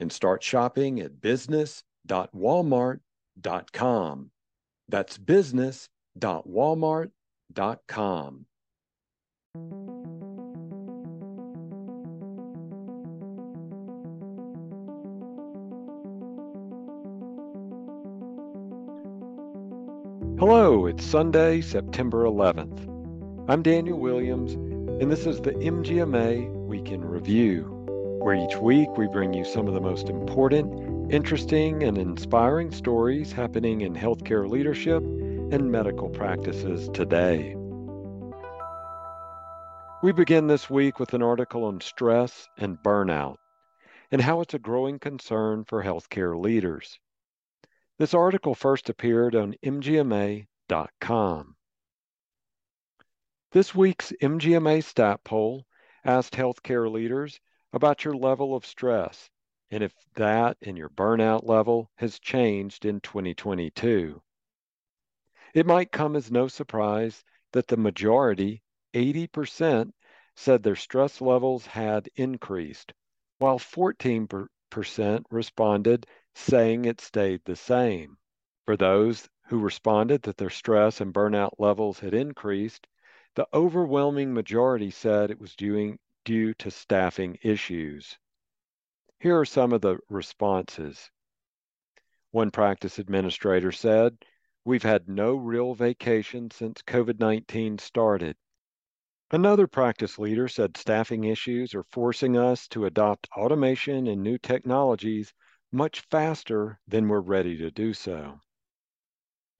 and start shopping at business.walmart.com. That's business.walmart.com. Hello, it's Sunday, September 11th. I'm Daniel Williams, and this is the MGMA Week in Review, where each week we bring you some of the most important, interesting, and inspiring stories happening in healthcare leadership and medical practices today. We begin this week with an article on stress and burnout and how it's a growing concern for healthcare leaders. This article first appeared on MGMA.com. This week's MGMA stat poll asked healthcare leaders about your level of stress and if that and your burnout level has changed in 2022. It might come as no surprise that the majority, 80%, said their stress levels had increased, while 14% responded saying it stayed the same. For those who responded that their stress and burnout levels had increased, the overwhelming majority said it was due, due to staffing issues. Here are some of the responses. One practice administrator said, We've had no real vacation since COVID 19 started. Another practice leader said staffing issues are forcing us to adopt automation and new technologies much faster than we're ready to do so.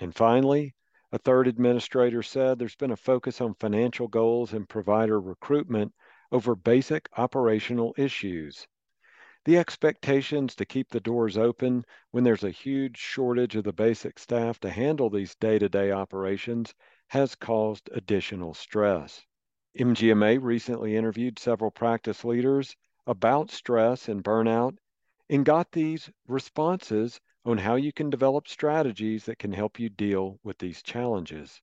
And finally, a third administrator said there's been a focus on financial goals and provider recruitment over basic operational issues. The expectations to keep the doors open when there's a huge shortage of the basic staff to handle these day to day operations has caused additional stress. MGMA recently interviewed several practice leaders about stress and burnout and got these responses on how you can develop strategies that can help you deal with these challenges.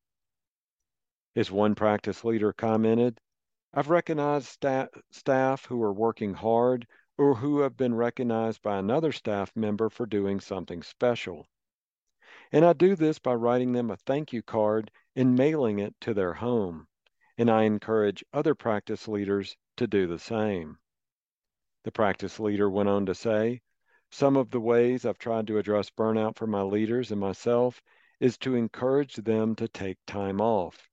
As one practice leader commented, I've recognized sta- staff who are working hard or who have been recognized by another staff member for doing something special. And I do this by writing them a thank you card and mailing it to their home. And I encourage other practice leaders to do the same. The practice leader went on to say, Some of the ways I've tried to address burnout for my leaders and myself is to encourage them to take time off.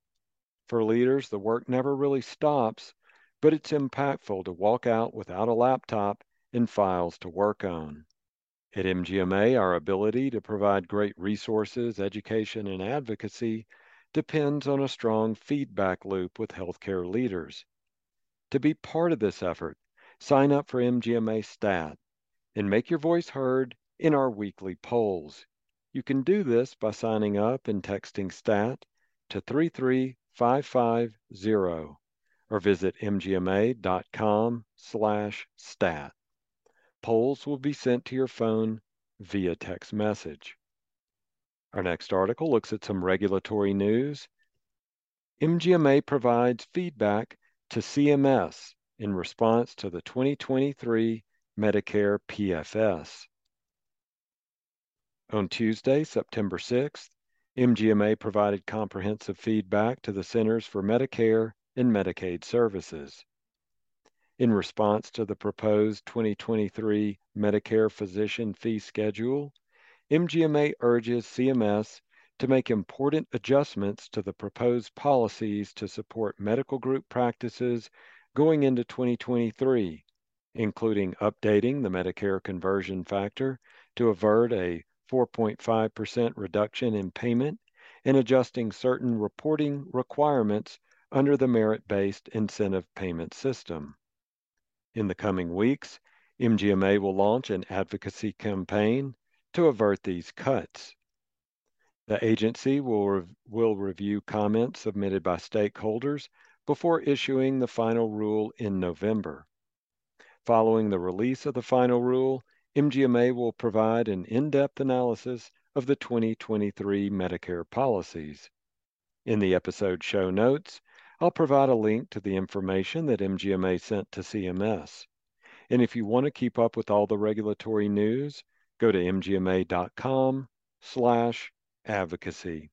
For leaders, the work never really stops, but it's impactful to walk out without a laptop and files to work on. At MGMA, our ability to provide great resources, education, and advocacy depends on a strong feedback loop with healthcare leaders. To be part of this effort, sign up for MGMA Stat and make your voice heard in our weekly polls. You can do this by signing up and texting STAT to 33550 or visit mgma.com slash stat. Polls will be sent to your phone via text message. Our next article looks at some regulatory news. MGMA provides feedback to CMS in response to the 2023 Medicare PFS. On Tuesday, September 6th, MGMA provided comprehensive feedback to the Centers for Medicare and Medicaid Services. In response to the proposed 2023 Medicare physician fee schedule, MGMA urges CMS to make important adjustments to the proposed policies to support medical group practices going into 2023, including updating the Medicare conversion factor to avert a 4.5% reduction in payment and adjusting certain reporting requirements under the merit based incentive payment system. In the coming weeks, MGMA will launch an advocacy campaign to avert these cuts. The agency will, will review comments submitted by stakeholders before issuing the final rule in November. Following the release of the final rule, MGMA will provide an in-depth analysis of the 2023 Medicare policies. In the episode show notes, I'll provide a link to the information that MGMA sent to CMS. And if you want to keep up with all the regulatory news, go to mgma.com slash advocacy.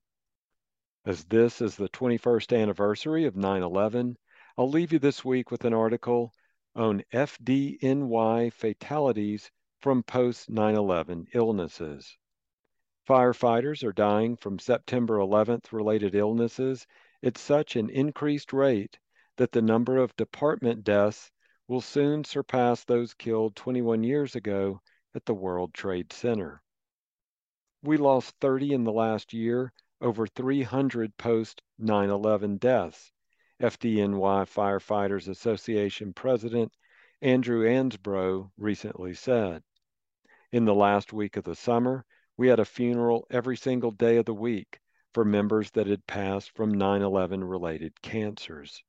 As this is the 21st anniversary of 9-11, I'll leave you this week with an article on FDNY fatalities from post-9-11 illnesses. Firefighters are dying from September 11th related illnesses at such an increased rate that the number of department deaths will soon surpass those killed 21 years ago at the World Trade Center. We lost 30 in the last year, over 300 post 9 11 deaths, FDNY Firefighters Association President Andrew Ansbro recently said. In the last week of the summer, we had a funeral every single day of the week for members that had passed from 9 11 related cancers.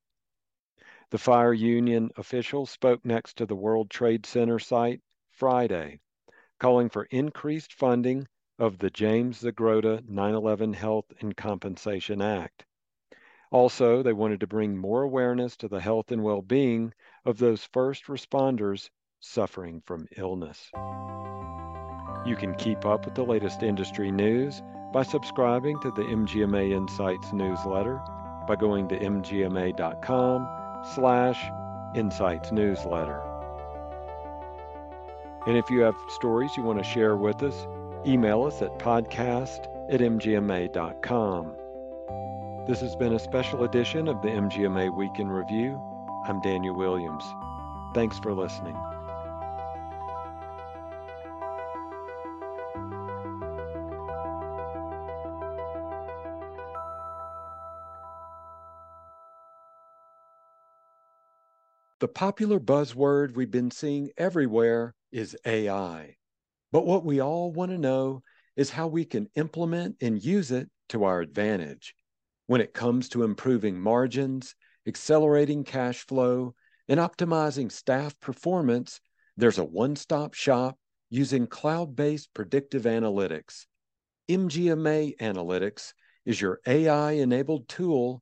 The fire union official spoke next to the World Trade Center site Friday, calling for increased funding of the James Zadroga 9 11 Health and Compensation Act. Also, they wanted to bring more awareness to the health and well being of those first responders suffering from illness. You can keep up with the latest industry news by subscribing to the MGMA Insights newsletter by going to mgma.com slash insights newsletter. And if you have stories you want to share with us, email us at podcast at mgma.com. This has been a special edition of the MGMA Week in Review. I'm Daniel Williams. Thanks for listening. The popular buzzword we've been seeing everywhere is AI. But what we all want to know is how we can implement and use it to our advantage. When it comes to improving margins, accelerating cash flow, and optimizing staff performance, there's a one stop shop using cloud based predictive analytics. MGMA Analytics is your AI enabled tool